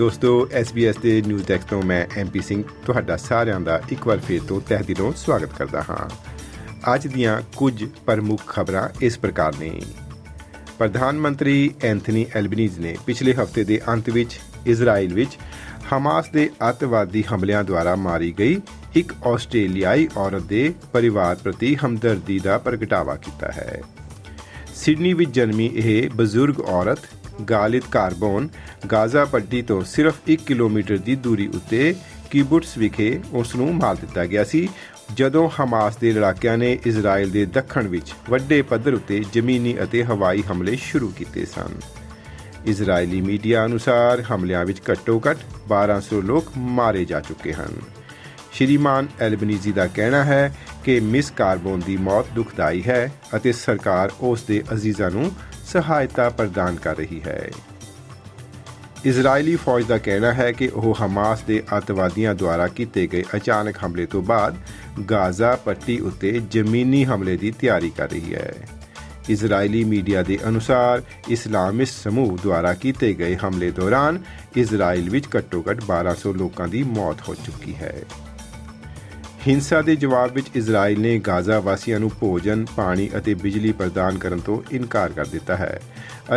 ਦੋਸਤੋ SBS ਦੇ news desk ਤੋਂ ਮੈਂ ਐਮਪੀ ਸਿੰਘ ਤੁਹਾਡਾ ਸਾਰਿਆਂ ਦਾ ਇੱਕ ਵਾਰ ਫੇਰ ਤੋਂ ਤਹਿ ਦਿਲੋਂ ਸਵਾਗਤ ਕਰਦਾ ਹਾਂ। ਅੱਜ ਦੀਆਂ ਕੁਝ ਪ੍ਰਮੁੱਖ ਖਬਰਾਂ ਇਸ ਪ੍ਰਕਾਰ ਨੇ। ਪ੍ਰਧਾਨ ਮੰਤਰੀ ਐਂਥਨੀ ਐਲਬਨੀਜ਼ ਨੇ ਪਿਛਲੇ ਹਫ਼ਤੇ ਦੇ ਅੰਤ ਵਿੱਚ ਇਜ਼ਰਾਈਲ ਵਿੱਚ ਹਮਾਸ ਦੇ ਅੱਤਵਾਦੀ ਹਮਲਿਆਂ ਦੁਆਰਾ ਮਾਰੀ ਗਈ ਇੱਕ ਆਸਟ੍ਰੇਲੀਆਈ ਔਰਤ ਦੇ ਪਰਿਵਾਰ ਪ੍ਰਤੀ ਹਮਦਰਦੀ ਦਾ ਪ੍ਰਗਟਾਵਾ ਕੀਤਾ ਹੈ। ਸਿਡਨੀ ਵਿੱਚ ਜਨਮੀ ਇਹ ਬਜ਼ੁਰਗ ਔਰਤ ਗਾਲਿਦ ਕਾਰਬਨ ਗਾਜ਼ਾ ਪੱਟੀ ਤੋਂ ਸਿਰਫ 1 ਕਿਲੋਮੀਟਰ ਦੀ ਦੂਰੀ ਉੱਤੇ ਕਿਬੁਟਸ ਵਿਖੇ ਉਸ ਨੂੰ ਮਾਰ ਦਿੱਤਾ ਗਿਆ ਸੀ, ਜਦੋਂ ਹਮਾਸ ਦੇ ਲੜਾਕਿਆਂ ਨੇ ਇਜ਼ਰਾਈਲ ਦੇ ਦੱਖਣ ਵਿੱਚ ਵੱਡੇ ਪੱਧਰ ਉੱਤੇ ਜ਼ਮੀਨੀ ਅਤੇ ਹਵਾਈ ਹਮਲੇ ਸ਼ੁਰੂ ਕੀਤੇ ਸਨ। ਇਜ਼ਰਾਈਲੀ ਮੀਡੀਆ ਅਨੁਸਾਰ ਹਮਲਿਆਂ ਵਿੱਚ ਘੱਟੋ-ਘੱਟ 1200 ਲੋਕ ਮਾਰੇ ਜਾ ਚੁੱਕੇ ਹਨ। ਸ਼੍ਰੀਮਾਨ ਐਲਬਨੀਜ਼ੀ ਦਾ ਕਹਿਣਾ ਹੈ ਕਿ ਮਿਸ ਕਾਰਬਨ ਦੀ ਮੌਤ ਦੁਖਦਾਈ ਹੈ ਅਤੇ ਸਰਕਾਰ ਉਸ ਦੇ ਅਜ਼ੀਜ਼ਾਂ ਨੂੰ ਸਹਾਇਤਾ ਪ੍ਰਦਾਨ ਕਰ ਰਹੀ ਹੈ। ਇਜ਼ਰਾਈਲੀ ਫੌਜ ਦਾ ਕਹਿਣਾ ਹੈ ਕਿ ਉਹ ਹਮਾਸ ਦੇ ਅੱਤਵਾਦੀਆਂ ਦੁਆਰਾ ਕੀਤੇ ਗਏ ਅਚਾਨਕ ਹਮਲੇ ਤੋਂ ਬਾਅਦ ਗਾਜ਼ਾ ਪੱਟੀ ਉੱਤੇ ਜ਼ਮੀਨੀ ਹਮਲੇ ਦੀ ਤਿਆਰੀ ਕਰ ਰਹੀ ਹੈ। ਇਜ਼ਰਾਈਲੀ ਮੀਡੀਆ ਦੇ ਅਨੁਸਾਰ ਇਸਲਾਮਿਸਟ ਸਮੂਹ ਦੁਆਰਾ ਕੀਤੇ ਗਏ ਹਮਲੇ ਦੌਰਾਨ ਇਜ਼ਰਾਈਲ ਵਿੱਚ ਘੱਟੋ-ਘੱਟ 1200 ਲੋਕਾਂ ਦੀ ਮੌਤ ਹੋ ਚੁੱਕੀ ਹੈ। ਹਿੰਸਾ ਦੇ ਜਵਾਬ ਵਿੱਚ ਇਜ਼ਰਾਈਲ ਨੇ ਗਾਜ਼ਾ ਵਾਸੀਆਂ ਨੂੰ ਭੋਜਨ, ਪਾਣੀ ਅਤੇ ਬਿਜਲੀ ਪ੍ਰਦਾਨ ਕਰਨ ਤੋਂ ਇਨਕਾਰ ਕਰ ਦਿੱਤਾ ਹੈ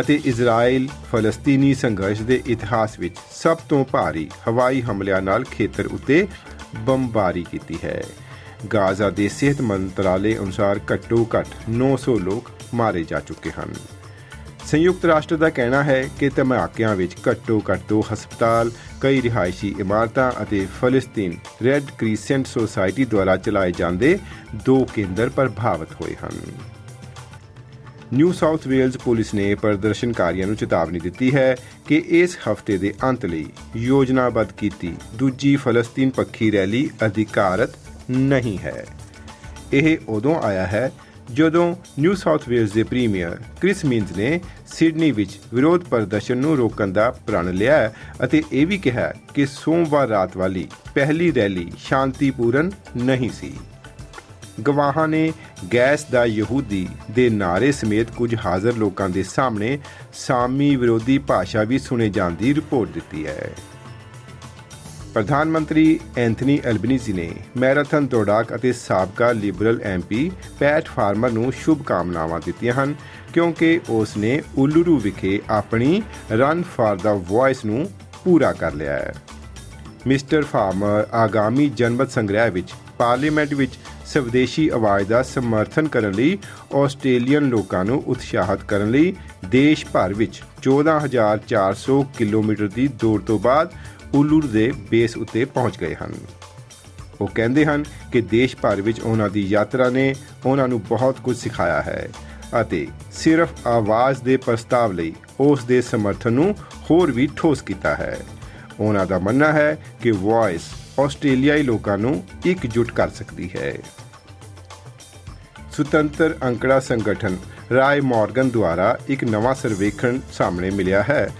ਅਤੇ ਇਜ਼ਰਾਈਲ ਫਲਸਤੀਨੀ ਸੰਘਰਸ਼ ਦੇ ਇਤਿਹਾਸ ਵਿੱਚ ਸਭ ਤੋਂ ਭਾਰੀ ਹਵਾਈ ਹਮਲਿਆਂ ਨਾਲ ਖੇਤਰ ਉੱਤੇ ਬੰਬਾਰੀ ਕੀਤੀ ਹੈ। ਗਾਜ਼ਾ ਦੇ ਸਿਹਤ ਮੰਤਰਾਲੇ ਅਨੁਸਾਰ ਘੱਟੋ-ਘੱਟ 900 ਲੋਕ ਮਾਰੇ ਜਾ ਚੁੱਕੇ ਹਨ। ਸੰਯੁਕਤ ਰਾਸ਼ਟਰ ਦਾ ਕਹਿਣਾ ਹੈ ਕਿ ਧਮਾਕਿਆਂ ਵਿੱਚ ਘੱਟੋ-ਘੱਟ ਦੋ ਹਸਪਤਾਲ, ਕਈ ਰਿਹਾਇਸ਼ੀ ਇਮਾਰਤਾਂ ਅਤੇ ਫਲਸਤੀਨ ਰੈੱਡ ਕ੍ਰਿਸੈਂਟ ਸੁਸਾਇਟੀ ਦੁਆਰਾ ਚਲਾਏ ਜਾਂਦੇ ਦੋ ਕੇਂਦਰ ਪ੍ਰਭਾਵਿਤ ਹੋਏ ਹਨ। ਨਿਊ ਸਾਊਥ ਵੇਲਜ਼ ਪੁਲਿਸ ਨੇ ਪ੍ਰਦਰਸ਼ਨਕਾਰੀਆਂ ਨੂੰ ਚੇਤਾਵਨੀ ਦਿੱਤੀ ਹੈ ਕਿ ਇਸ ਹਫ਼ਤੇ ਦੇ ਅੰਤ ਲਈ ਯੋਜਨਾਬੱਧ ਕੀਤੀ ਦੂਜੀ ਫਲਸਤੀਨ ਪੱਖੀ ਰੈਲੀ ਅਧਿਕਾਰਤ ਨਹੀਂ ਹੈ। ਇਹ ਉਦੋਂ ਆਇਆ ਹੈ ਜਦੋਂ ਨਿਊ ਸਾਊਥ ਵੇਲਜ਼ ਦੇ ਪ੍ਰੀਮੀਅਰ ਕ੍ਰਿਸ ਮਿੰਜ਼ ਨੇ ਸਿਡਨੀ ਵਿੱਚ ਵਿਰੋਧ ਪ੍ਰਦਰਸ਼ਨ ਨੂੰ ਰੋਕਣ ਦਾ ਪ੍ਰਣ ਲਿਆ ਅਤੇ ਇਹ ਵੀ ਕਿਹਾ ਕਿ ਸੋਮਵਾਰ ਰਾਤ ਵਾਲੀ ਪਹਿਲੀ ਰੈਲੀ ਸ਼ਾਂਤੀਪੂਰਨ ਨਹੀਂ ਸੀ। ਗਵਾਹਾਂ ਨੇ ਗੈਸ ਦਾ ਯਹੂਦੀ ਦੇ ਨਾਰੇ ਸਮੇਤ ਕੁਝ ਹਾਜ਼ਰ ਲੋਕਾਂ ਦੇ ਸਾਹਮਣੇ ਸਾਮੀ ਵਿਰੋਧੀ ਭਾਸ਼ਾ ਵੀ ਸੁਣੇ ਜਾਣ ਦੀ ਰਿਪੋਰਟ ਦਿੱਤੀ ਹੈ। ਪ੍ਰਧਾਨ ਮੰਤਰੀ ਐਂਥਨੀ ਐਲਬਨੀਜ਼ੀ ਨੇ ਮੈਰਾਥਨ ਦੌੜਾਕ ਅਤੇ ਸਾਬਕਾ ਲਿਬਰਲ ਐਮਪੀ ਪੈਟ ਫਾਰਮਰ ਨੂੰ ਸ਼ੁਭ ਕਾਮਨਾਵਾਂ ਦਿੱਤੀਆਂ ਹਨ, ਕਿਉਂਕਿ ਉਸ ਨੇ ਉਲੂਰੂ ਵਿਖੇ ਆਪਣੀ ਰਨ ਫਾਰ ਦਾ ਵੌਇਸ ਨੂੰ ਪੂਰਾ ਕਰ ਲਿਆ ਹੈ। ਮਿਸਟਰ ਫਾਰਮਰ ਆਗਾਮੀ ਜਨਮਤ ਸੰਗ੍ਰਹਿ ਵਿੱਚ ਪਾਰਲੀਮੈਂਟ ਵਿੱਚ ਸਵਦੇਸ਼ੀ ਆਵਾਜ਼ ਦਾ ਸਮਰਥਨ ਕਰਨ ਲਈ ਆਸਟ੍ਰੇਲੀਅਨ ਲੋਕਾਂ ਨੂੰ ਉਤਸ਼ਾਹਿਤ ਕਰਨ ਲਈ ਦੇਸ਼ ਭਰ ਵਿੱਚ 14400 ਕਿਲੋਮੀਟਰ ਦੀ ਦੌੜ ਤੋਂ ਬਾਅਦ ਉਲੂਰ ਦੇ ਬੇਸ ਉੱਤੇ ਪਹੁੰਚ ਗਏ ਹਨ। ਉਹ ਕਹਿੰਦੇ ਹਨ ਕਿ ਦੇਸ਼ ਭਰ ਵਿੱਚ ਉਹਨਾਂ ਦੀ ਯਾਤਰਾ ਨੇ ਉਹਨਾਂ ਨੂੰ ਬਹੁਤ ਕੁਝ ਸਿਖਾਇਆ ਹੈ ਅਤੇ ਸਿਰਫ ਆਵਾਜ਼ ਦੇ ਪ੍ਰਸਤਾਵ ਲਈ ਉਸ ਦੇ ਸਮਰਥਨ ਨੂੰ ਹੋਰ ਵੀ ਠੋਸ ਕੀਤਾ ਹੈ। ਉਹਨਾਂ ਦਾ ਮੰਨਣਾ ਹੈ ਕਿ ਵੌਇਸ ਆਸਟ੍ਰੇਲੀਆਈ ਲੋਕਾਂ ਨੂੰ ਇਕਜੁੱਟ ਕਰ ਸਕਦੀ ਹੈ। ਸੁਤੰਤਰ ਅੰਕੜਾ ਸੰਗਠਨ ਰਾਏ ਮਾਰਗਨ ਦੁਆਰਾ ਇੱਕ ਨਵਾਂ ਸਰਵੇਖਣ ਸਾਹਮਣੇ ਮਿਲਿਆ ਹੈ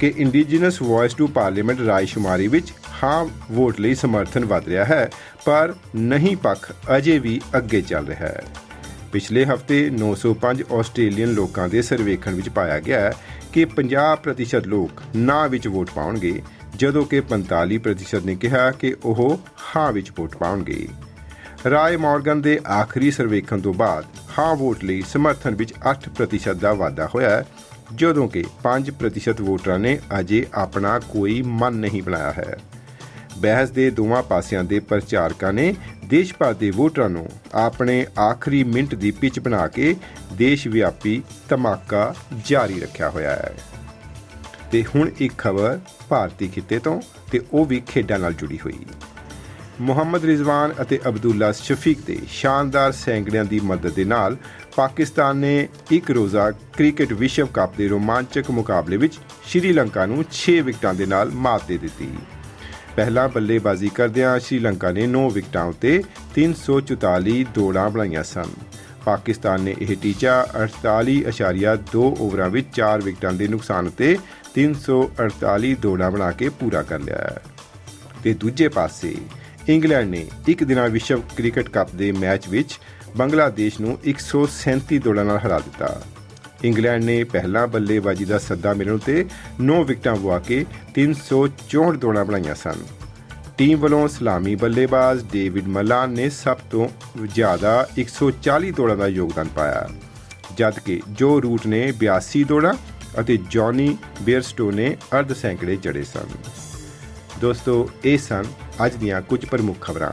ਕਿ ਇੰਡੀਜੀਨਸ ਵੌਇਸ ਟੂ ਪਾਰਲੀਮੈਂਟ ਰਾਇਸ਼ੁਮਾਰੀ ਵਿੱਚ ਹਾਂ ਵੋਟ ਲਈ ਸਮਰਥਨ ਵਧ ਰਿਹਾ ਹੈ, ਪਰ ਨਹੀਂ ਪੱਖ ਅਜੇ ਵੀ ਅੱਗੇ ਚੱਲ ਰਿਹਾ ਹੈ। ਪਿਛਲੇ ਹਫ਼ਤੇ 905 ਆਸਟ੍ਰੇਲੀਅਨ ਲੋਕਾਂ ਦੇ ਸਰਵੇਖਣ ਵਿੱਚ ਪਾਇਆ ਗਿਆ ਹੈ ਕਿ 50% ਲੋਕ ਨਾ ਵਿੱਚ ਵੋਟ ਪਾਉਣਗੇ, ਜਦੋਂ ਕਿ 45% ਨੇ ਕਿਹਾ ਕਿ ਉਹ ਹਾਂ ਵਿੱਚ ਵੋਟ ਪਾਉਣਗੇ। ਰਾਏ ਮਾਰਗਨ ਦੇ ਆਖਰੀ ਸਰਵੇਖਣ ਤੋਂ ਬਾਅਦ ਹਾਂ ਵੋਟ ਲਈ ਸਮਰਥਨ ਵਿੱਚ 8% ਦਾ ਵਾਧਾ ਹੋਇਆ ਹੈ ਜਦੋਂ ਕਿ 5% ਵੋਟਰਾਂ ਨੇ ਅਜੇ ਆਪਣਾ ਕੋਈ ਮਨ ਨਹੀਂ ਬਣਾਇਆ ਹੈ। ਬਹਿਸ ਦੇ ਦੋਵਾਂ ਪਾਸਿਆਂ ਦੇ ਪ੍ਰਚਾਰਕਾਂ ਨੇ ਦੇਸ਼ ਭਰ ਦੇ ਵੋਟਰਾਂ ਨੂੰ ਆਪਣੇ ਆਖਰੀ ਮਿੰਟ ਦੀ ਪਿਚ ਬਣਾ ਕੇ ਦੇਸ਼ ਵਿਆਪੀ ਧਮਾਕਾ ਜਾਰੀ ਰੱਖਿਆ ਹੋਇਆ ਹੈ। ਤੇ ਹੁਣ ਇੱਕ ਖਬਰ ਭਾਰਤੀ ਖਿੱਤੇ ਤੋਂ ਤੇ ਉਹ ਵੀ ਖੇਡਾਂ ਨਾਲ ਜੁੜੀ ਹੋਈ। ਮੁਹੰਮਦ ਰਿਜ਼ਵਾਨ ਅਤੇ ਅਬਦੁੱਲਾ ਸ਼ਫੀਕ ਦੇ ਸ਼ਾਨਦਾਰ ਸੈਂਕੜਿਆਂ ਦੀ ਮਦਦ ਦੇ ਨਾਲ ਪਾਕਿਸਤਾਨ ਨੇ ਇੱਕ ਰੋਜ਼ਾ ਕ੍ਰਿਕਟ ਵਿਸ਼ਵ ਕੱਪ ਦੇ ਰੋਮਾਂਚਕ ਮੁਕਾਬਲੇ ਵਿੱਚ ਸ਼੍ਰੀਲੰਕਾ ਨੂੰ 6 ਵਿਕਟਾਂ ਦੇ ਨਾਲ ਮਾਤ ਦੇ ਦਿੱਤੀ। ਪਹਿਲਾਂ ਬੱਲੇਬਾਜ਼ੀ ਕਰਦਿਆਂ ਸ਼੍ਰੀਲੰਕਾ ਨੇ 9 ਵਿਕਟਾਂ ਉਤੇ 344 ਦੌੜਾਂ ਬਣਾਈਆਂ ਸਨ। ਪਾਕਿਸਤਾਨ ਨੇ ਇਹ ਟੀਚਾ 48.2 ਓਵਰਾਂ ਵਿੱਚ 4 ਵਿਕਟਾਂ ਦੇ ਨੁਕਸਾਨ ਉਤੇ 348 ਦੌੜਾਂ ਬਣਾ ਕੇ ਪੂਰਾ ਕਰ ਲਿਆ। ਹੈ ਤੇ ਦੂਜੇ ਪਾਸੇ, ਇੰਗਲੈਂਡ ਨੇ ਇੱਕ ਦਿਨਾ ਵਿਸ਼ਵ ਕ੍ਰਿਕਟ ਕੱਪ ਦੇ ਮੈਚ ਵਿੱਚ ਬੰਗਲਾਦੇਸ਼ ਨੂੰ 137 ਦੌੜਾਂ ਨਾਲ ਹਰਾ ਦਿੱਤਾ। ਇੰਗਲੈਂਡ ਨੇ ਪਹਿਲਾਂ ਬੱਲੇਬਾਜ਼ੀ ਦਾ ਸੱਦਾ ਮਿਲਣ ਤੇ 9 ਵਿਕਟਾਂ ਗਵਾ ਕੇ 364 ਦੌੜਾਂ ਬਣਾਈਆਂ ਸਨ। ਟੀਮ ਵੱਲੋਂ ਸਲਾਮੀ ਬੱਲੇਬਾਜ਼ ਡੇਵਿਡ ਮਲਾਨ ਨੇ ਸਭ ਤੋਂ ਜ਼ਿਆਦਾ 140 ਦੌੜਾਂ ਦਾ ਯੋਗਦਾਨ ਪਾਇਆ। ਜਦਕਿ ਜੋ ਰੂਟ ਨੇ 82 ਦੌੜਾਂ ਅਤੇ ਜੌਨੀ ਬੇਅਰਸਟੋ ਨੇ ਅਰਧ ਸੈਂਕੜੇ ਜੜੇ ਸਨ। ਦੋਸਤੋ, ਇਹ ਸਨ ਅੱਜ ਦੀਆਂ ਕੁਝ ਪ੍ਰਮੁੱਖ ਖਬਰਾਂ।